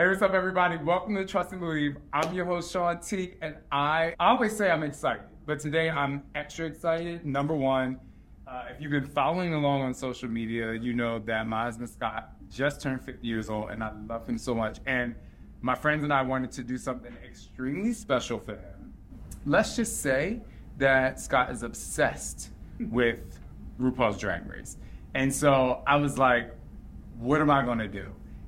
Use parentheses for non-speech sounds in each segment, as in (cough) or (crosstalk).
Hey, what's up, everybody? Welcome to Trust and Believe. I'm your host, Sean T, and I, always say I'm excited, but today I'm extra excited. Number one, uh, if you've been following along on social media, you know that my husband Scott just turned 50 years old, and I love him so much. And my friends and I wanted to do something extremely special for him. Let's just say that Scott is obsessed with RuPaul's Drag Race. And so I was like, what am I to do?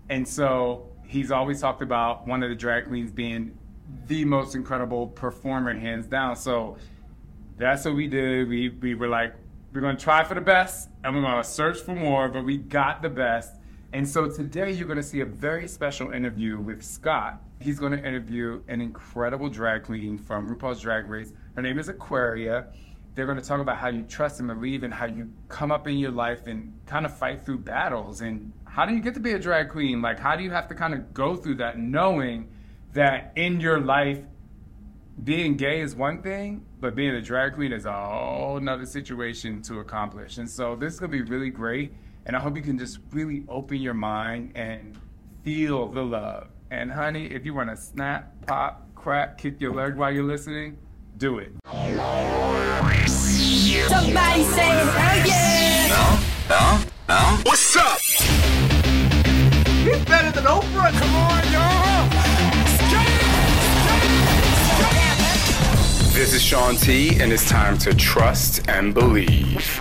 And so he's always talked about one of the drag queens being the most incredible performer, hands down. So that's what we did. We, we were like, we're to try for the best and we're to search for more, but we got the best. And so today you're to see a very special interview with Scott. He's to interview an incredible drag queen from RuPaul's Drag Race. Her name is Aquaria. They're going to talk about how you trust and believe and how you come up in your life and kind of fight through battles and how do you get to be a drag queen? Like, how do you have to kind of go through that knowing that in your life, being gay is one thing, but being a drag queen is a whole nother situation to accomplish. And so this is going to be really great. And I hope you can just really open your mind and feel the love. And honey, if you want to snap, pop, crack, kick your leg while you're listening, do it. No. Oh, What's up? He's better than Oprah. Come on, y'all. This is Sean T, and it's time to trust and believe.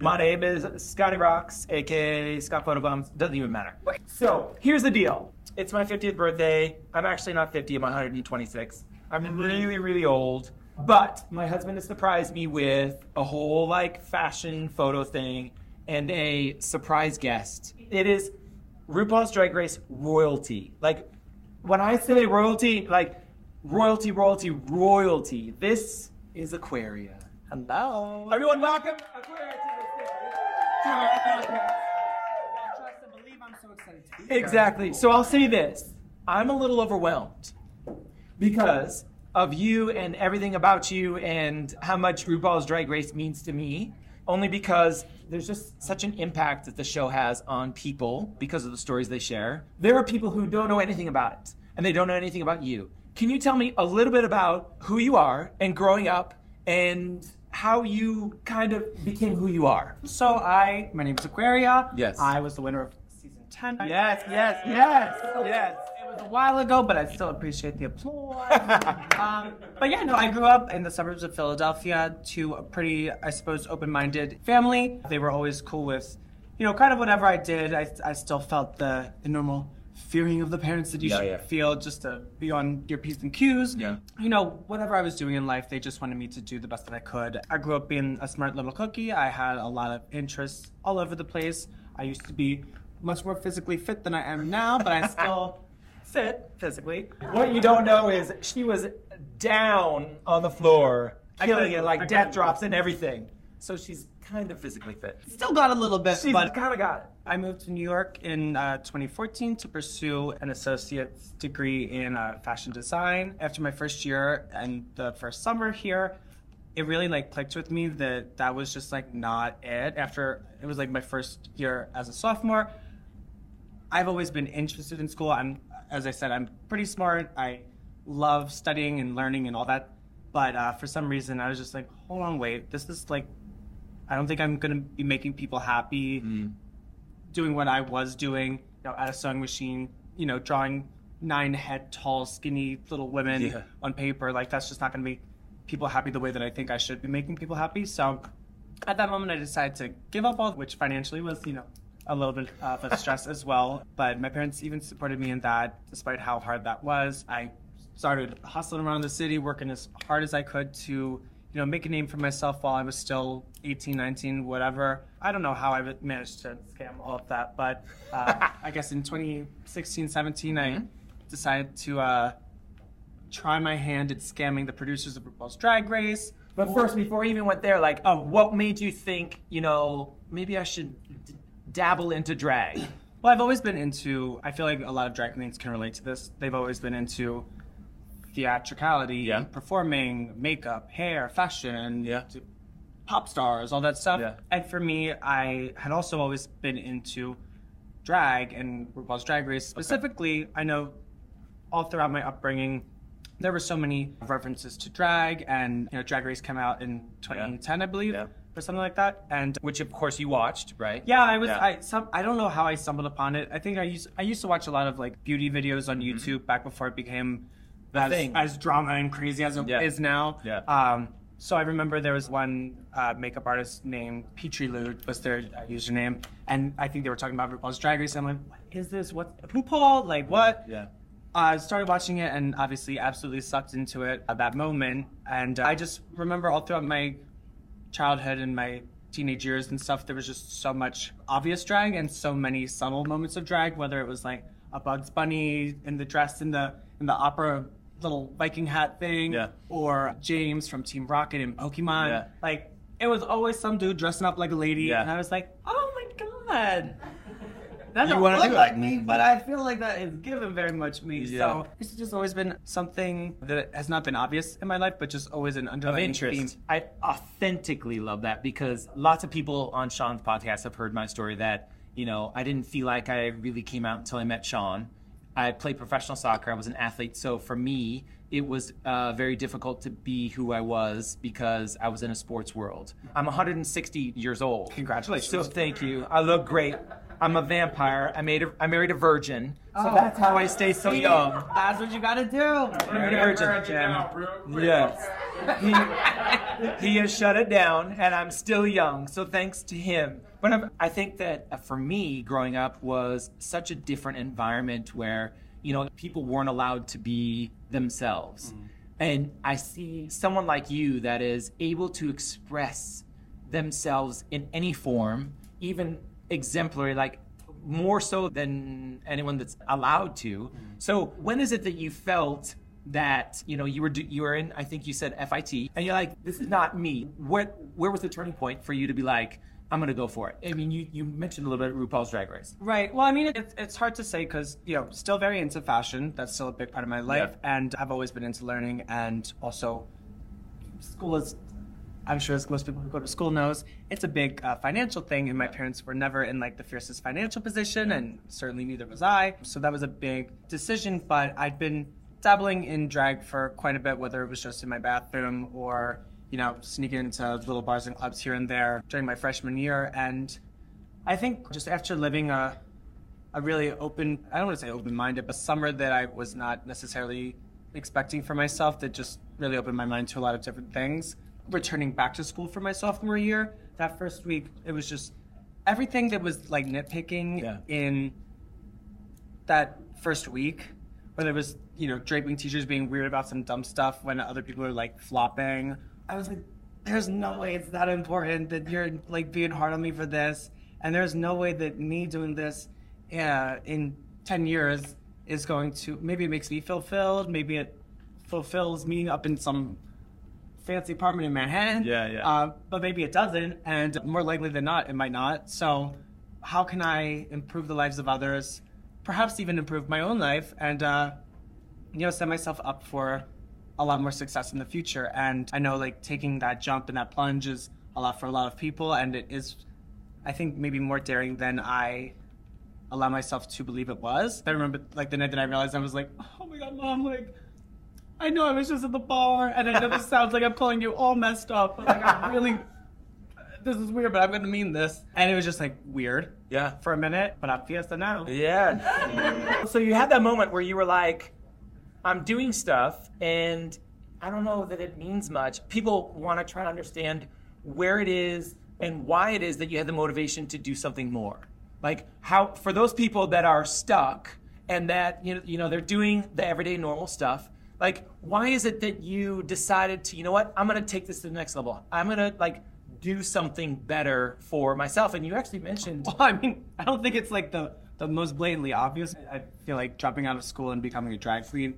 My name is Scotty Rocks, aka Scott Photobombs. Doesn't even matter. So here's the deal. It's my 50th birthday. I'm actually not 50. I'm 126. I'm really, really old. But my husband has surprised me with a whole like fashion photo thing and a surprise guest. It is RuPaul's Drag Race royalty. Like when I say royalty, like royalty, royalty, royalty. This is Aquaria. Hello. Everyone, welcome Aquaria to the stage. Exactly. So I'll say this. I'm a little overwhelmed because of you and everything about you and how much RuPaul's Drag Race means to me. Only because there's just such an impact that the show has on people because of the stories they share. There are people who don't know anything about it and they don't know anything about you. Can you tell me a little bit about who you are and growing up and how you kind of became who you are? So I, my name is Aquaria. Yes. I was the winner of season 10. Yes, yes, yes, yes. It was a while ago, but I still appreciate the applause. (laughs) um, but yeah, no, I grew up in the suburbs of Philadelphia to a pretty, I suppose, open-minded family. They were always cool with, you know, kind of whatever I did. I, I still felt the, the normal fearing of the parents that you Yeah, should yeah. feel just to be on your P's and Q's. Yeah. You know, whatever I was doing in life, they just wanted me to do the best that I could. I grew up being a smart little cookie. I had a lot of interests all over the place. I used to be much more physically fit than I am now, but I still (laughs) fit physically. What you don't know is she was down on the floor, killing it like I death drops and everything. So she's kind of physically fit. Still got a little bit, She's but kind of got it. I moved to New York in uh, 2014 to pursue an associate's degree in uh, fashion design. After my first year and the first summer here, it really like clicked with me that that was just like not it. After it was like my first year as a sophomore, I've always been interested in school. I'm, as I said, I'm pretty smart. I love studying and learning and all that. But uh, for some reason, I was just like, hold on, wait, this is like, I don't think I'm gonna be making people happy mm. doing what I was doing, you know, at a sewing machine, you know, drawing nine head tall, skinny little women Yeah. on paper. Like that's just not going to make people happy the way that I think I should be making people happy. So at that moment, I decided to give up all, which financially was, you know, a little bit of a stress as well. But my parents even supported me in that, despite how hard that was. I started hustling around the city, working as hard as I could to, you know, make a name for myself while I was still 18, 19, whatever. I don't know how I managed to scam all of that, but uh, (laughs) I guess in 2016, 17, I decided to uh, try my hand at scamming the producers of RuPaul's Drag Race. But first, before even went there, like, oh, what made you think, you know, maybe I should d- dabble into drag? Well, I've always been into. I feel like a lot of drag queens can relate to this. They've always been into theatricality, Yeah. performing, makeup, hair, fashion, Yeah. to pop stars, all that stuff. Yeah. And for me, I had also always been into drag and RuPaul's Drag Race specifically. I know all throughout my upbringing, there were so many references to drag, and you know, Drag Race came out in 2010, I believe, or something like that. And Which, of course, you watched, right? yeah, I was. Yeah. I some. I don't know how I stumbled upon it. I think I used. I used to watch a lot of like beauty videos on mm-hmm. YouTube back before it became Mm-hmm. thing. as drama and crazy as it is Yeah. now. Yeah. Um. So I remember there was one uh, makeup artist named Petrilude was their uh, username, and I think they were talking about RuPaul's Drag Race. And I'm like, what is this? What RuPaul? Like what? Yeah. I started watching it and obviously absolutely sucked into it at that moment. And uh, I just remember all throughout my childhood and my teenage years and stuff, there was just so much obvious drag and so many subtle moments of drag, whether it was like a Bugs Bunny in the dress in the in the opera little Viking hat thing, Yeah. or James from Team Rocket in Pokemon. Yeah. Like it was always some dude dressing up like a lady, Yeah. and I was like, oh my god. That wanna look do like me, but I feel like that is given very much me. So it's just always been something that has not been obvious in my life, but just always an Of underlying interest. theme. I authentically love that because lots of people on Sean's podcast have heard my story that, you know, I didn't feel like I really came out until I met Sean. I played professional soccer, I was an athlete. So for me, it was uh, very difficult to be who I was because I was in a sports world. I'm 160 years old. Congratulations. So thank you. I look great. I'm a vampire. I made a, I married a virgin. So that's how I stay so young. That's what you gotta do. I married a virgin. Yes. He, (laughs) he has shut it down, and I'm still young. So thanks to him. But I'm, I think that uh, for me, growing up was such a different environment where you know people weren't allowed to be themselves. And I see someone like you that is able to express themselves in any form, even exemplary, like more so than anyone that's allowed to. Mm-hmm. So when is it that you felt that you know you were you were in I think you said FIT and you're like this is not me. What where was the turning point for you to be like I'm gonna go for it? I mean you you mentioned a little bit RuPaul's Drag Race. Right. Well, I mean, it's, it's hard to say because, you know, still very into fashion. That's still a big part of my life. Yeah. And I've always been into learning. And also, school is, I'm sure as most people who go to school knows, it's a big uh, financial thing. And my parents were never in like the fiercest financial position. And certainly neither was I. So that was a big decision. But I'd been dabbling in drag for quite a bit, whether it was just in my bathroom or, you know, sneaking into little bars and clubs here and there during my freshman year. And I think just after living a, a really open, I don't want to say open minded, but summer that I was not necessarily expecting for myself that just really opened my mind to a lot of different things. Returning back to school for my sophomore year, that first week, it was just everything that was like nitpicking Yeah. in that first week, whether it was, you know, draping teachers being weird about some dumb stuff when other people are like flopping. I was like, there's no way it's that important that you're like being hard on me for this. And there's no way that me doing this uh, in 10 years is going to, maybe it makes me fulfilled. Maybe it fulfills me up in some fancy apartment in Manhattan. Yeah, yeah. Uh, but maybe it doesn't. And more likely than not, it might not. So how can I improve the lives of others? Perhaps even improve my own life and, uh, you know, set myself up for a lot more success in the future. And I know like taking that jump and that plunge is a lot for a lot of people. And it is, I think, maybe more daring than I allow myself to believe it was. I remember like the night that I realized I was like, oh my God, mom, like, I know I was just at the bar, and I know this sounds like I'm calling you all messed up, but like I'm really, this is weird, but I'm gonna mean this. And it was just like weird, Yeah. for a minute, but I'm fiesta now. Yeah. (laughs) so you had that moment where you were like, I'm doing stuff and I don't know that it means much. People want to try to understand where it is and why it is that you had the motivation to do something more. Like how for those people that are stuck and that you know, you know they're doing the everyday normal stuff, like why is it that you decided to, you know what, I'm going to take this to the next level. I'm going to like do something better for myself and you actually mentioned (laughs) Well, I mean, I don't think it's like the the most blatantly obvious. I feel like dropping out of school and becoming a drag queen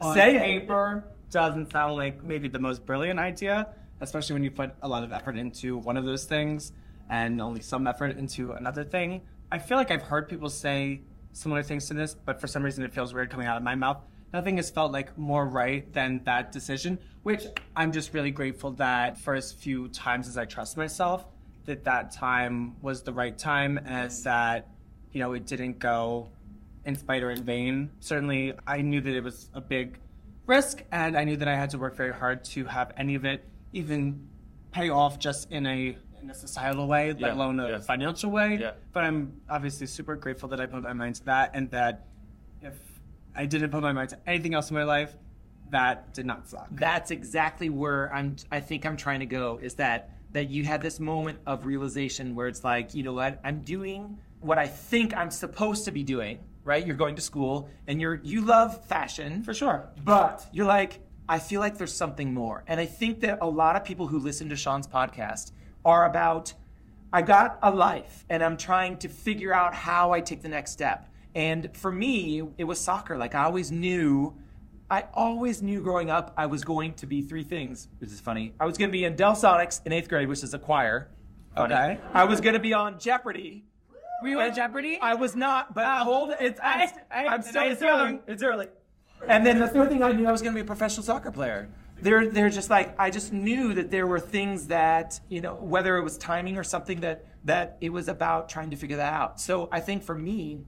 on Say it. paper doesn't sound like maybe the most brilliant idea, especially when you put a lot of effort into one of those things and only some effort into another thing. I feel like I've heard people say similar things to this, but for some reason it feels weird coming out of my mouth. Nothing has felt like more right than that decision, which I'm just really grateful that first few times as I trust myself, that that time was the right time as that, you know, it didn't go in spite or in vain. Certainly, I knew that it was a big risk, and I knew that I had to work very hard to have any of it even pay off just in a in a societal way, Yeah, let alone a financial way. Yeah. But I'm obviously super grateful that I put my mind to that, and that I didn't put my mind to anything else in my life, that did not suck. that's exactly where I'm I think I'm trying to go is that that you had this moment of realization where it's like, you know what, I'm doing what I think I'm supposed to be doing, right? You're going to school and you're you love fashion For sure. but you're like, I feel like there's something more. And I think that a lot of people who listen to Sean's podcast are about, I got a life and I'm trying to figure out how I take the next step. And for me, it was soccer. Like I always knew, I always knew growing up I was going to be three things, which is funny. I was going to be in Del Sonics in eighth grade, which is a choir. Funny. Okay. I was going to be on Jeopardy. Were you at Jeopardy? I was not, but oh. hold it. It's, I, I- I'm I- still, it's I assume. early. It's early. And then the third thing I knew I was going to be a professional soccer player. They're, they're just like, I just knew that there were things that, you know, whether it was timing or something that, that it was about trying to figure that out. So I think for me,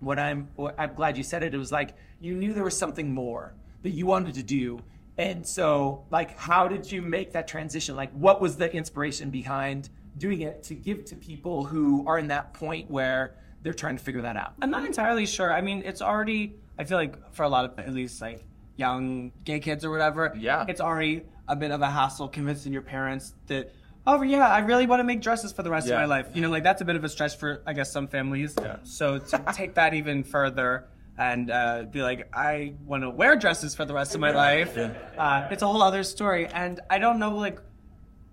what I'm, what I'm glad you said it, it was like, you knew there was something more that you wanted to do. And so, like, how did you make that transition? Like, what was the inspiration behind doing it to give to people who are in that point where they're trying to figure that out? I'm not entirely sure. I mean, it's already. I feel like for a lot of at least like young gay kids or whatever. Yeah. It's already a bit of a hassle convincing your parents that. Oh yeah, I really want to make dresses for the rest Yeah. of my life. You know, like that's a bit of a stretch for I guess some families. Yeah. So to (laughs) take that even further and uh, be like, I want to wear dresses for the rest of my life. Uh, it's a whole other story, and I don't know like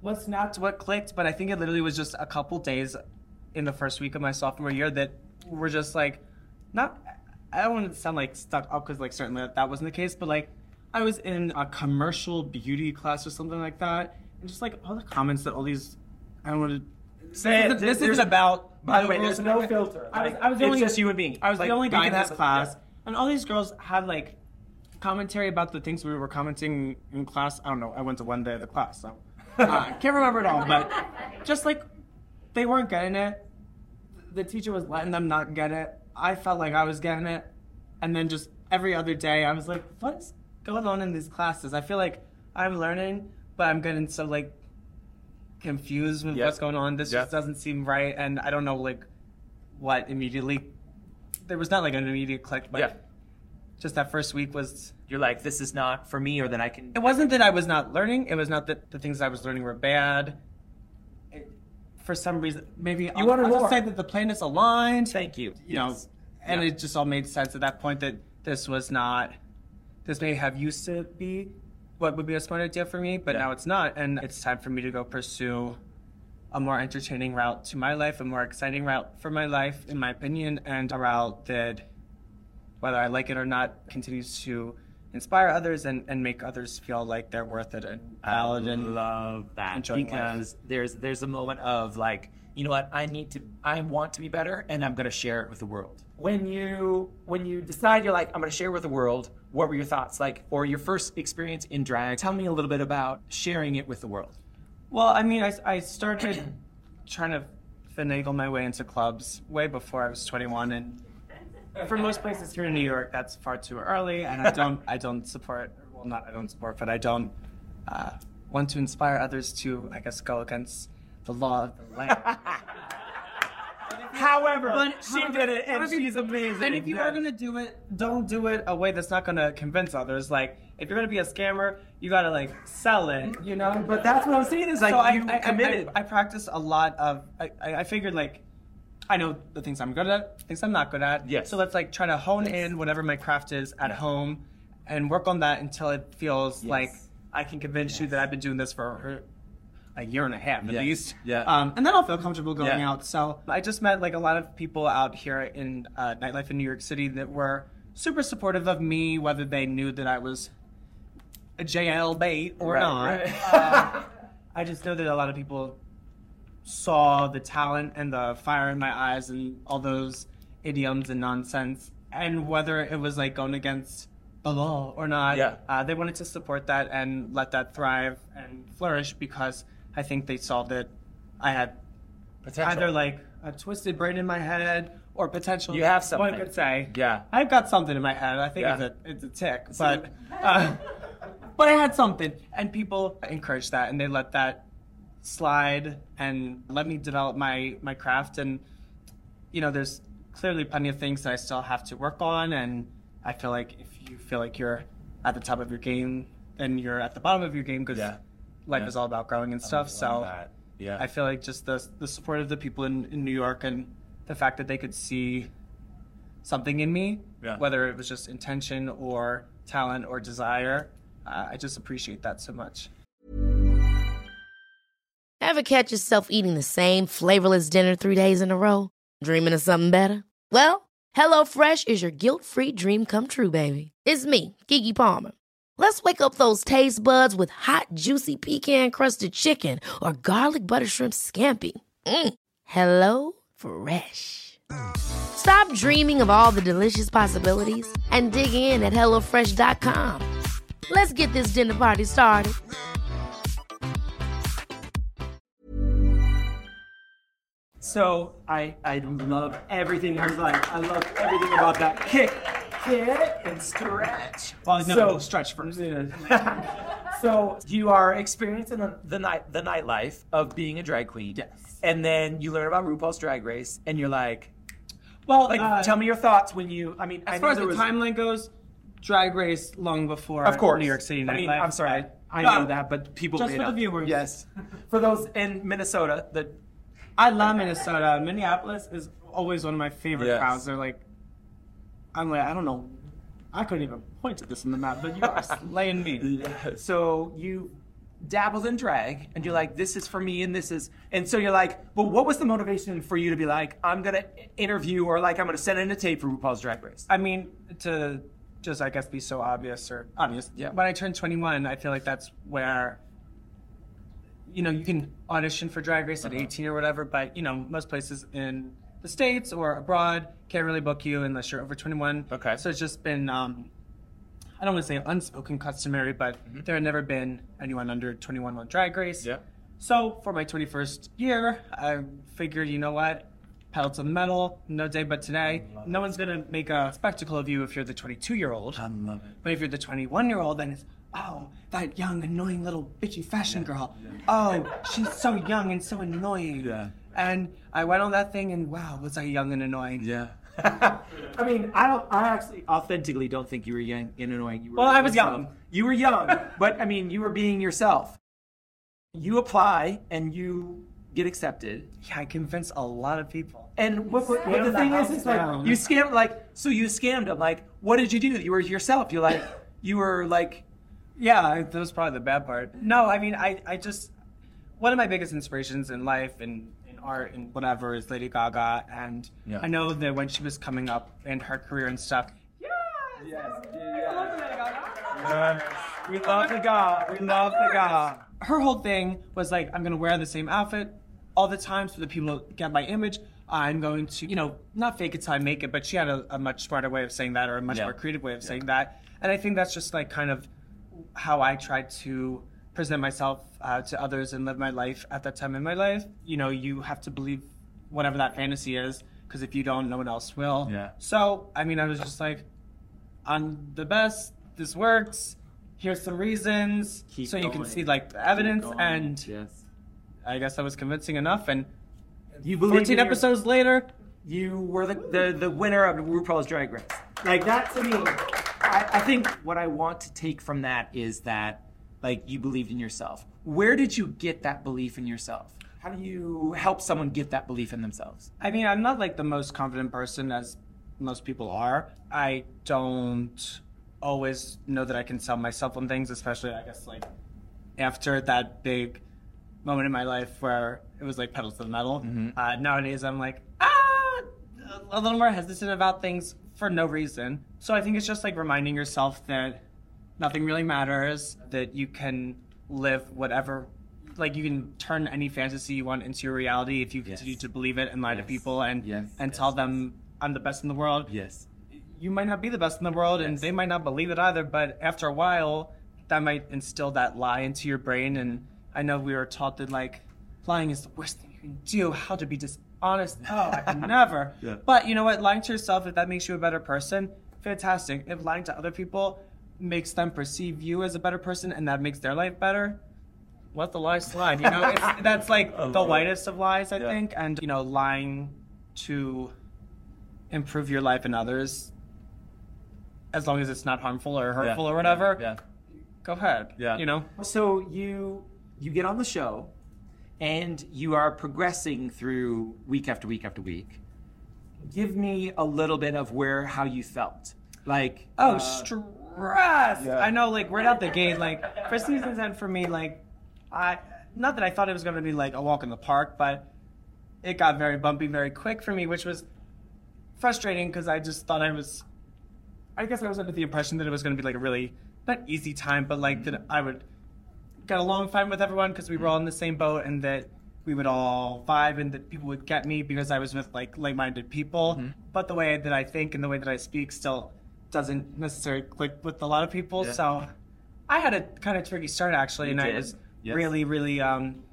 what snapped, what clicked, but I think it literally was just a couple days in the first week of my sophomore year that were just like, not, I don't want to sound like stuck up because like certainly that, wasn't the case, but like I was in a commercial beauty class or something like that, just like all the comments that all these, I don't want to Say it. This, this There's- isn't about. By the way, there's no filter. I was, Like, I was the it's only, just you and me. I was Like, the only we guy in have this class, yeah. and all these girls had like commentary about the things we were commenting in class. I don't know. I went to one day of the class, so (laughs) uh, I can't remember it all. But just like they weren't getting it. The teacher was letting them not get it. I felt like I was getting it, and then just every other day, I was like, "What's going on in these classes?" I feel like I'm learning, but I'm getting so like confused with Yeah. what's going on. This Yeah. just doesn't seem right, and I don't know like what immediately. There was not like an immediate click, but Yeah. just that first week was. You're like, this is not for me, or then I can. It wasn't that I was not learning. It was not that the things I was learning were bad. It, for some reason, maybe you wanted I'll more. just say that the planets aligned. Thank you. You know, Yes. and Yeah. it just all made sense at that point that this was not. This may have used to be what would be a smart idea for me, but Yeah. now it's not, and it's time for me to go pursue a more entertaining route to my life, a more exciting route for my life, in my opinion, and a route that, whether I like it or not, continues to inspire others and, and make others feel like they're worth it and valid and love that enjoying life. because there's there's a moment of like you know what I need to I want to be better and I'm gonna share it with the world. When you when you decide you're like I'm gonna share it with the world, what were your thoughts like or your first experience in drag? Tell me a little bit about sharing it with the world. Well, I mean, I, I started trying to finagle my way into clubs way before I was 21, and for most places here in New York, that's far too early, and I don't I don't support well, not I don't support, but I don't uh, want to inspire others to, I guess, go against the law of the land. (laughs) However, But she however- did it, and she's amazing. And if you are gonna do it, don't do it a way that's not gonna convince others. Like, if you're gonna be a scammer, you gotta like sell it, you know. But that's what I'm saying is like so you I, I, committed. I, I practice a lot of. I, I I figured like, I know the things I'm good at, things I'm not good at. Yes. So let's like try to hone in whatever my craft is at home, and work on that until it feels like I can convince you that I've been doing this for a year and a half at Yes. least. Yeah. Um, and then I'll feel comfortable going Yeah. out. So I just met like a lot of people out here in uh, nightlife in New York City that were super supportive of me, whether they knew that I was a JL bait or Right, not. right. Uh, I just know that a lot of people saw the talent and the fire in my eyes and all those idioms and nonsense. And whether it was like going against the law or not, Yeah. uh, they wanted to support that and let that thrive and flourish because I think they saw that I had Potential. either like a twisted brain in my head or potential. You have something. One could say. Yeah. I've got something in my head. I think Yeah. it's a it's a tick, but uh, but I had something, and people encouraged that, and they let that slide and let me develop my my craft. And you know, there's clearly plenty of things that I still have to work on, and I feel like if you feel like you're at the top of your game, then you're at the bottom of your game because Yeah. Life Yeah. is all about growing and stuff. So. that. Yeah. I feel like just the the support of the people in, in New York and the fact that they could see something in me, Yeah. whether it was just intention or talent or desire, uh, I just appreciate that so much. Ever catch yourself eating the same flavorless dinner three days in a row? Dreaming of something better? Well, HelloFresh is your guilt-free dream come true, baby. It's me, Keke Palmer. Let's wake up those taste buds with hot, juicy pecan-crusted chicken or garlic butter shrimp scampi. Mm. Hello Fresh. Stop dreaming of all the delicious possibilities and dig in at HelloFresh.com. Let's get this dinner party started. So I I love everything. I was like I love everything about that kick, kick and stretch. Well, no, so stretch first. (laughs) so you are experiencing the, the night the nightlife of being a drag queen. Yes. And then you learn about RuPaul's Drag Race, and you're like, Well, like, uh, tell me your thoughts when you. I mean, as know far as the was- timeline goes, Drag Race long before of course, New York City I mean, I'm sorry, I No, know that, but people just made for the viewers. Yes, (laughs) for those in Minnesota, the I love Minnesota. Minneapolis is always one of my favorite Yes. crowds. They're like, I'm like, I don't know, I couldn't even point to this on the map, but you are (laughs) slaying me. so you dabbled in drag and you're like this is for me and this is and so you're like well what was the motivation for you to be like i'm gonna interview or like i'm gonna send in a tape for rupaul's drag race I mean, to just I guess be so obvious or obvious. Yeah. When I turned 21, I feel like that's where, you know, you can audition for Drag Race at Uh-huh. 18 or whatever, but you know, most places in the states or abroad can't really book you unless you're over 21. Okay. So it's just been, um, I don't want to say unspoken customary, but there had never been anyone under 21 on Drag Race. Mm-hmm. Yeah. So for my 21st year, I figured, you know what? Pedal to the metal, no day but today. No one's gonna make a spectacle of you if you're the 22 year old. i love it But if you're the 21 year old, then it's, oh, that young, annoying little bitchy fashion girl. Oh, she's so young and so annoying. Yeah. And I went on that thing and wow, was I young and annoying? yeah (laughs) i mean i don't i actually authentically don't think you were young and annoying you were Well, I was yourself. young. you were young (laughs) but i mean you were being yourself you apply and you get accepted Yeah, I convinced a lot of people. And what, what, what the the thing is, is like down. you scammed like so you scammed them. Like, what did you do? You were yourself. You like you were like Yeah, that was probably the bad part. No, I mean, I, I just one of my biggest inspirations in life and in art and whatever is Lady Gaga, and Yeah. I know that when she was coming up in her career and stuff. Yeah, yes, we love the God. We love the God. Her whole thing was like, I'm gonna wear the same outfit all the time so that people get my image. I'm going to, you know, not fake it till I make it, but she had a, a much smarter way of saying that or a much Yeah. more creative way of saying that. And I think that's just like kind of how I tried to present myself uh, to others and live my life at that time in my life. You know, you have to believe whatever that fantasy is, because if you don't, no one else will. Yeah. So, I mean, I was just like, I'm the best. This works. here's some reasons, Keep so you can see like the evidence, and yes, I guess that was convincing enough. And you believe 14 episodes later, you were the, the, the winner of RuPaul's Drag Race. Like that to me, I, I think what I want to take from that is that like you believed in yourself. Where did you get that belief in yourself? How do you help someone get that belief in themselves? I mean, I'm not like the most confident person as most people are. I don't always know that I can sell myself on things, especially I guess like after that big moment in my life where it was like pedal to the metal. Uh, nowadays, I'm like ah, a little more hesitant about things for no reason. So I think it's just like reminding yourself that nothing really matters, that you can live whatever. Like you can turn any fantasy you want into your reality if you continue to believe it and lie to people and Yes. and tell them I'm the best in the world. Yes. you might not be the best in the world and they might not believe it either but after a while that might instill that lie into your brain. And i know we were taught that like lying is the worst thing you can do. How to be dishonest. (laughs) Oh i could never. Yeah. but you know what? Lying to yourself if that makes you a better person fantastic. If lying to other people makes them perceive you as a better person and that makes their life better let the lie slide you know (laughs) it's, that's like the lightest of lies i think and you know lying to improve your life and others as long as it's not harmful or hurtful or whatever Yeah. go ahead Yeah. you know So you you get on the show, and you are progressing through week after week after week. Give me a little bit of where how you felt. Like oh uh, stress i know like right out the gate like for season 10 for me like i not that i thought it was going to be like a walk in the park but it got very bumpy very quick for me which was frustrating because i just thought i was i guess i was under the impression that it was going to be like a really not easy time but like that i would get along fine with everyone because we were all in the same boat and that we would all vibe and that people would get me because I was with like like-minded people. Mm-hmm. But the way that I think and the way that I speak still doesn't necessarily click with a lot of people. So I had a kind of tricky start actually, and I was Yes. really, really um,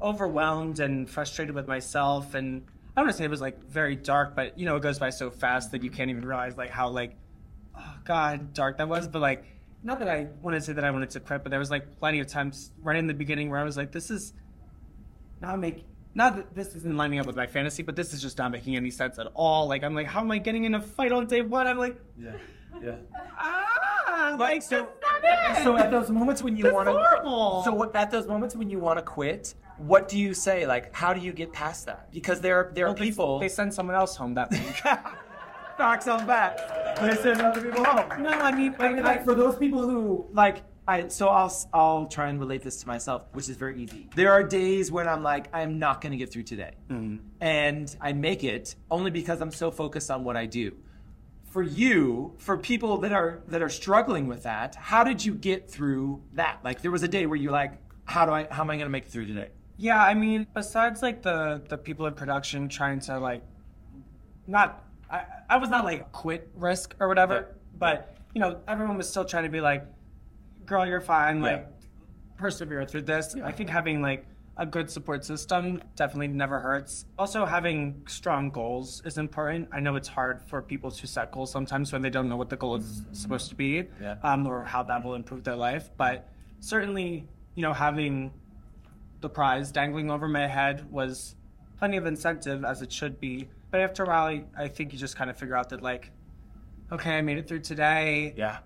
overwhelmed and frustrated with myself. And I don't want to say it was like very dark, but you know, it goes by so fast that you can't even realize like how like oh god dark that was but like not that i wanted to say that i wanted to quit but there was like plenty of times right in the beginning where i was like this is not make not that this isn't lining up with my fantasy but this is just not making any sense at all like i'm like how am i getting in a fight on day one i'm like yeah, yeah. ah like so- that's not it. So at those moments when you want to, so what, at those moments when you want to quit, what do you say? Like, how do you get past that? Because there are there are Well, they- people. they send someone else home that week (laughs) Knock some back. They send other people home. no i mean I mean, like for those people who like I so I'll I'll try and relate this to myself, which is very easy. There are days when I'm like I'm not going to get through today, mm-hmm. and I make it only because I'm so focused on what I do. For you, for people that are that are struggling with that, how did you get through that? Like there was a day where you're like, how do I how am I going to make it through today? Yeah, I mean, besides like the the people in production trying to like, not I I was not like quit risk or whatever, but you know everyone was still trying to be like, girl, you're fine, like Yeah. persevere through this. I think having like a good support system definitely never hurts. Also, having strong goals is important. I know it's hard for people to set goals sometimes when they don't know what the goal is supposed to be, Yeah. um, or how that will improve their life. But certainly, you know, having the prize dangling over my head was plenty of incentive as it should be. But after a while, I, I think you just kind of figure out that like, okay, I made it through today. Yeah.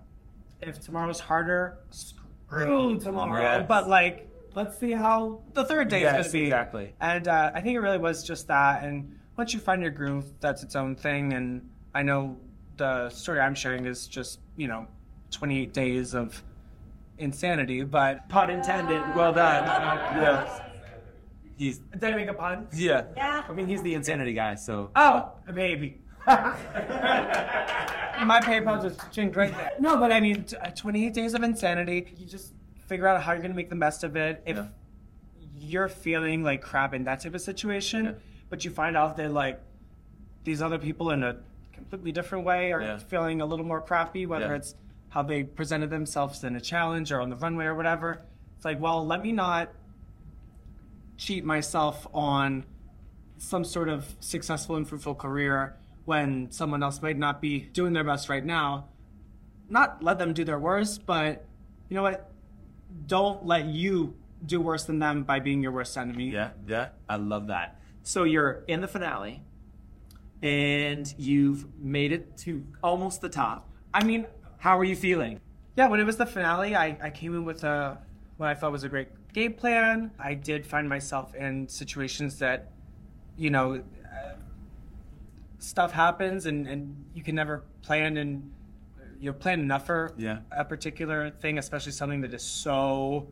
If tomorrow's harder, screw tomorrow. Yes. But like, let's see how the third day Yes, is going to be. exactly. And uh, I think it really was just that. And once you find your groove, that's its own thing. And I know the story I'm sharing is just you know, 28 days of insanity. But Pun intended. Well done. (laughs) Yeah. He's did I make a pun? yeah. Yeah. I mean, he's the insanity guy, so Oh, maybe. (laughs) (laughs) My PayPal just chinged right there. No, but I mean, t- uh, 28 days of insanity. You just figure out how you're going to make the best of it. If Yeah. you're feeling like crap in that type of situation, but you find out that like these other people in a completely different way are Yeah. feeling a little more crappy, whether Yeah. it's how they presented themselves in a challenge or on the runway or whatever. It's like, well, let me not cheat myself on some sort of successful and fruitful career when someone else might not be doing their best right now. Not let them do their worst, but you know what? Don't let you do worse than them by being your worst enemy. Yeah, yeah. I love that. So you're in the finale and you've made it to almost the top. I mean, How are you feeling? yeah, when it was the finale, I, I came in with a what I thought was a great game plan. I did find myself in situations that, you know, stuff happens and, and you can never plan and you know plan enough for Yeah. a particular thing, especially something that is so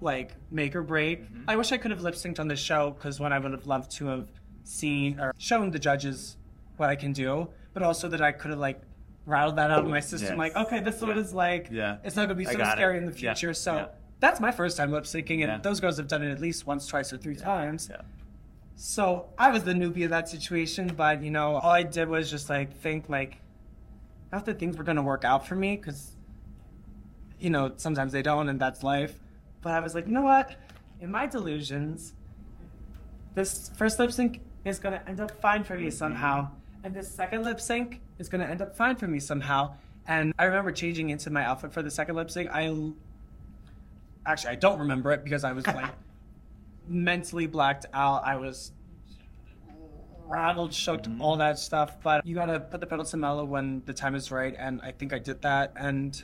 like make or break. Mm-hmm. I wish I could have lip synced on this show because one I would have loved to have seen or shown the judges what I can do, but also that I could have like rattled that out of my system. Yes. Like, okay, this is what it's like. Yeah. It's not going to be so got it. scary in the Yeah. future. So Yeah. that's my first time lip syncing, and Yeah. those girls have done it at least once, twice, or three times. So I was the newbie of that situation, but you know, all I did was just like think like, not that things were gonna work out for me, because you know sometimes they don't, and that's life. But I was like, you know what? In my delusions, this first lip sync is gonna end up fine for me somehow, and this second lip sync is gonna end up fine for me somehow. And I remember changing into my outfit for the second lip sync. I actually I don't remember it because I was like mentally blacked out. I was rattled, shook, mm-hmm. all that stuff. But you gotta put the pedal to mellow when the time is right, and I think I did that. And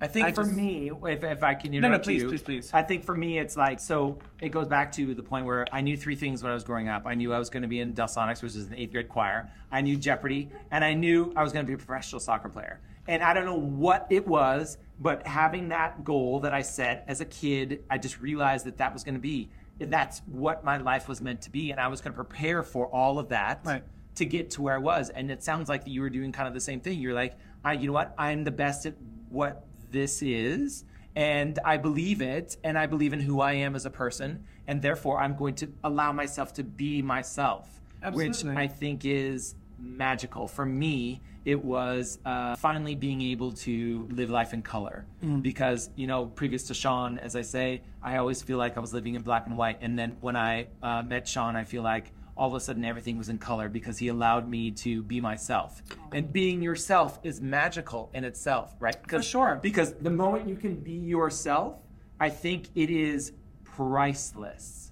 I think I for just- me, if, if I can no, interrupt please, you, please, please. I think for me, it's like so. It goes back to the point where I knew three things when I was growing up. I knew I was going to be in Delsonics, which is an eighth grade choir. I knew Jeopardy, and I knew I was going to be a professional soccer player. And I don't know what it was, but having that goal that I set as a kid, I just realized that that was going to be. That's what my life was meant to be, and I was going to prepare for all of that Right. to get to where I was. And it sounds like that you were doing kind of the same thing. You're like, I, you know what? I'm the best at what this is, and I believe it, and I believe in who I am as a person, and therefore I'm going to allow myself to be myself, which I think is magical. For me, it was uh, finally being able to live life in color because you know previous to Sean, as I say, I always feel like I was living in black and white, and then when I uh, met Sean, I feel like all of a sudden everything was in color because he allowed me to be myself. And being yourself is magical in itself, right? Because, sure. Because the moment you can be yourself, I think it is priceless.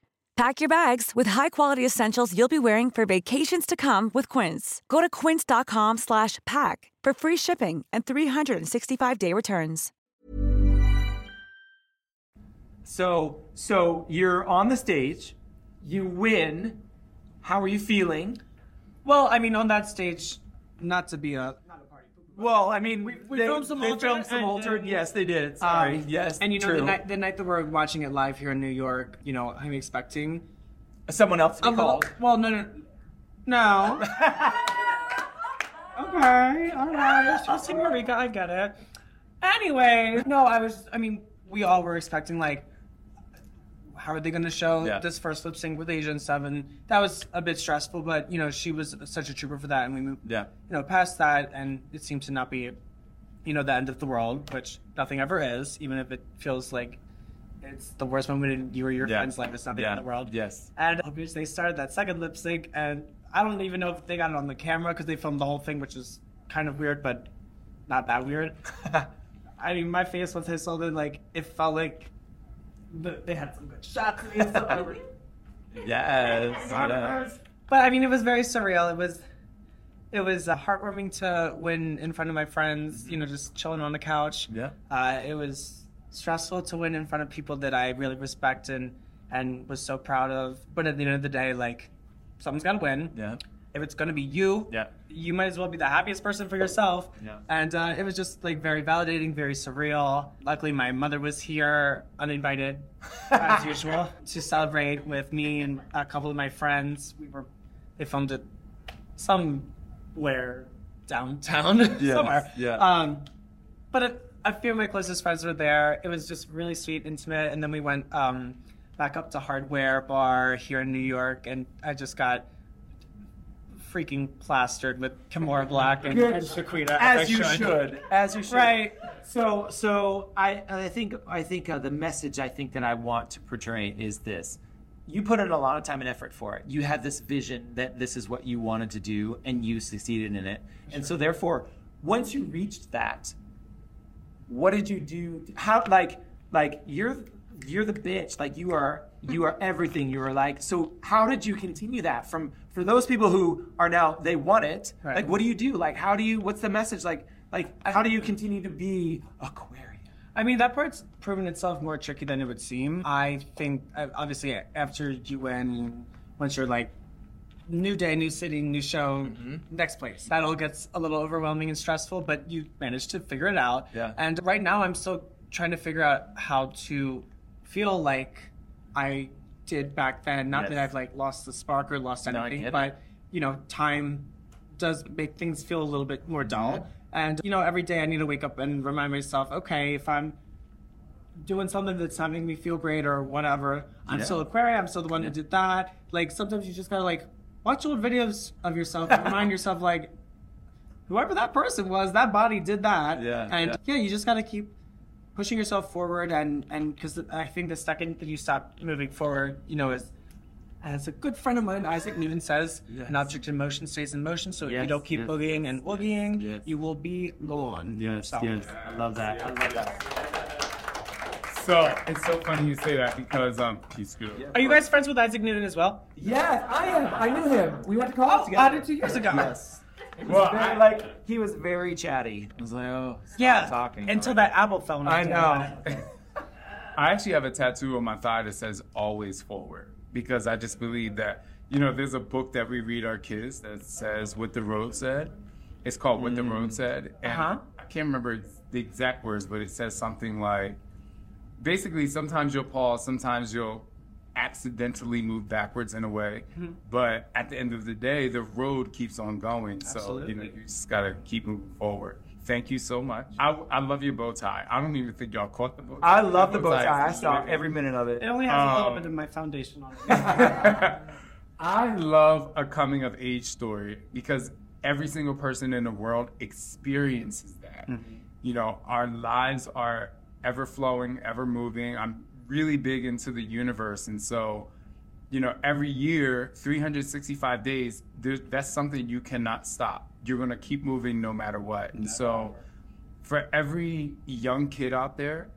Pack your bags with high-quality essentials you'll be wearing for vacations to come with Quince. Go to quince.com slash pack for free shipping and 365-day returns. So, so you're on the stage, you win. How are you feeling? well, I mean, on that stage, not to be a Well, I mean, we, we they, filmed some they altered- filmed some altered. Yes, they did. Sorry. Um, yes, and you know true. the night, the night that we're watching it live here in New York, you know, I'm expecting Someone else to be a little- called. Well, no, no, no. (laughs) okay, all right, it's just Eureka, I get it. Anyway, no, I was. I mean, we all were expecting like, how are they going to show Yeah. this first lip sync with Asian Seven? That was a bit stressful, but you know, she was such a trooper for that, and we moved, Yeah. you know, past that, and it seemed to not be, you know, the end of the world, which nothing ever is, even if it feels like. It's the worst moment in you or your Yeah. friend's life. It's not the Yeah. end of the world. Yes. And obviously, they started that second lip sync, and I don't even know if they got it on the camera because they filmed the whole thing, which is kind of weird, but not that weird. (laughs) I mean, my face was his, so then like it felt like the, they had some good shots of me. and stuff. (laughs) Yes. yes. but I mean, it was very surreal. It was. It was uh, heartwarming to win in front of my friends, you know, just chilling on the couch. Yeah. Uh, it was stressful to win in front of people that I really respect and and was so proud of. But at the end of the day, like someone's got to win. Yeah. If it's to be you, Yeah. you might as well be the happiest person for yourself. Yeah. And uh, it was just like very validating, very surreal. Luckily, my mother was here, uninvited, as (laughs) usual, to celebrate with me and a couple of my friends. We were, they filmed it somewhere downtown, (laughs) somewhere. yeah. Um, but a, a few of my closest friends were there. It was just really sweet, intimate. And then we went um, back up to Hardware Bar here in New York, and I just got freaking plastered with Kimora Blac and, and Shaquita. As I you should. As you should. Right. So, so I, I think, I think uh, the message I think that I want to portray is this: you put in a lot of time and effort for it. You had this vision that this is what you wanted to do, and you succeeded in it. And so, therefore, once you reached that, what did you do? How, like, like you're, you're the bitch. Like you are, you are everything. You are like. So, how did you continue that from for those people who are now they want it? Right. Like, what do you do? Like, how do you? What's the message? Like, like, how do you continue to be Aquarian? I mean, that part's proven itself more tricky than it would seem. I think, uh, obviously, after you win, once you're like, new day, new city, new show, Mm-hmm. next place, that all gets a little overwhelming and stressful, but you managed to figure it out. Yeah. And right now, I'm still trying to figure out how to feel like I did back then. Not that I've like lost the spark or lost No, anything, it. but you know, time does make things feel a little bit more mm-hmm. dull. And you know, every day I need to wake up and remind myself, okay, if I'm doing something that's not making me feel great or whatever, I'm Yeah. still Aquaria. I'm still the one who did that. Like sometimes you just gotta like watch old videos of yourself (laughs) and remind yourself like, whoever that person was, that body did that. Yeah, And yeah. yeah, you just gotta keep pushing yourself forward and and because I think the second that you stop moving forward, you know, is as a good friend of mine, Isaac Newton says, Yes. an object in motion stays in motion. So if you don't keep yes. boogieing and woogieing, Yes. you will be gone. So- I love that. I love that. So it's so funny you say that because um, he's good. Are you guys friends with Isaac Newton as well? Yes, I am. I knew him. We went to college Oh, together. I did two years ago. Yes. Well, Very, I, like he was very chatty. I was like, oh, Yeah. talking. Until that apple fell. on I know. (laughs) I actually have a tattoo on my thigh that says "Always Forward" because I just believe that you know there's a book that we read our kids that says "What the Road Said." It's called "What the Road Said," and Uh-huh. I can't remember the exact words, but it says something like, basically, sometimes you'll pause, sometimes you'll accidentally move backwards in a way, Mm-hmm. but at the end of the day, the road keeps on going. So you know you just gotta keep moving forward. Thank you so much. I, I love your bow tie. I don't even think y'all caught the bow tie. I love the bow tie. I is saw every minute of it. It only has a little Um, bit of my foundation on it. (laughs) I love a coming of age story because every single person in the world experiences that. You know, our lives are ever flowing, ever moving. I'm really big into the universe. And so, you know, every year, 365 days, that's something you cannot stop. You're going to keep moving no matter what. And so, for every young kid out there,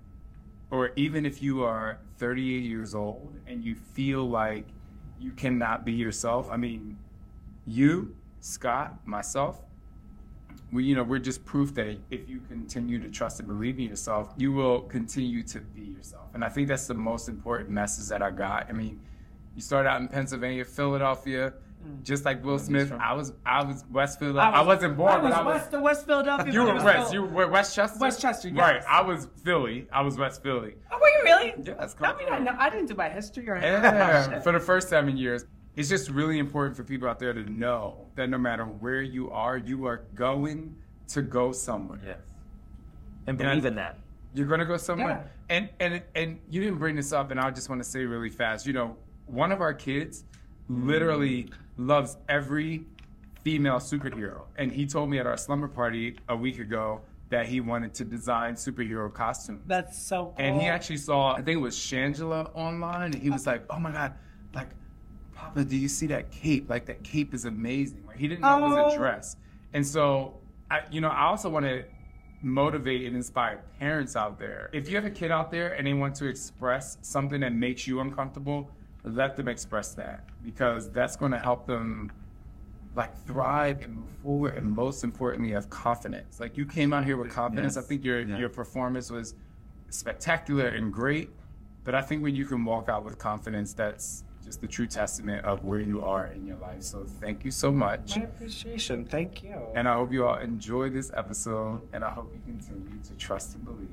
or even if you are 38 years old and you feel like you cannot be yourself, I mean, you, Scott, myself, we, you know, we're just proof that if you continue to trust and believe in yourself, you will continue to be yourself. And I think that's the most important message that I got. I mean, you started out in Pennsylvania, Philadelphia, mm. just like Will Smith. I was, I was West Philadelphia. I, wasn't born, I was but I was. West, West Philadelphia. You were West. You were Westchester. Westchester, yes. Right. I was Philly. I was West Philly. Oh, were you really? Yes, I mean, I, know, I didn't do my history or anything. Yeah. (laughs) Oh, for the first seven years, it's just really important for people out there to know that no matter where you are, you are going to go somewhere. Yes. And Yeah. believe in that. You're gonna go somewhere. And and and you didn't bring this up, and I just want to say really fast. You know, one of our kids literally loves every female superhero, and he told me at our slumber party a week ago that he wanted to design superhero costumes. That's so cool. And he actually saw, I think it was Shangela online, and he was like, "Oh my god, like, Papa, do you see that cape? Like that cape is amazing." Like he didn't know it was Oh. a dress, and so I, you know, I also want to motivate and inspire parents out there. If you have a kid out there and they want to express something that makes you uncomfortable, let them express that because that's going to help them like thrive and move forward and most importantly have confidence like you came out here with confidence Yes. i think your Yeah. your performance was spectacular and great but I think when you can walk out with confidence, that's just the true testament of where you are in your life. So thank you so much. My appreciation. Thank you. And I hope you all enjoy this episode, and I hope you continue to trust and believe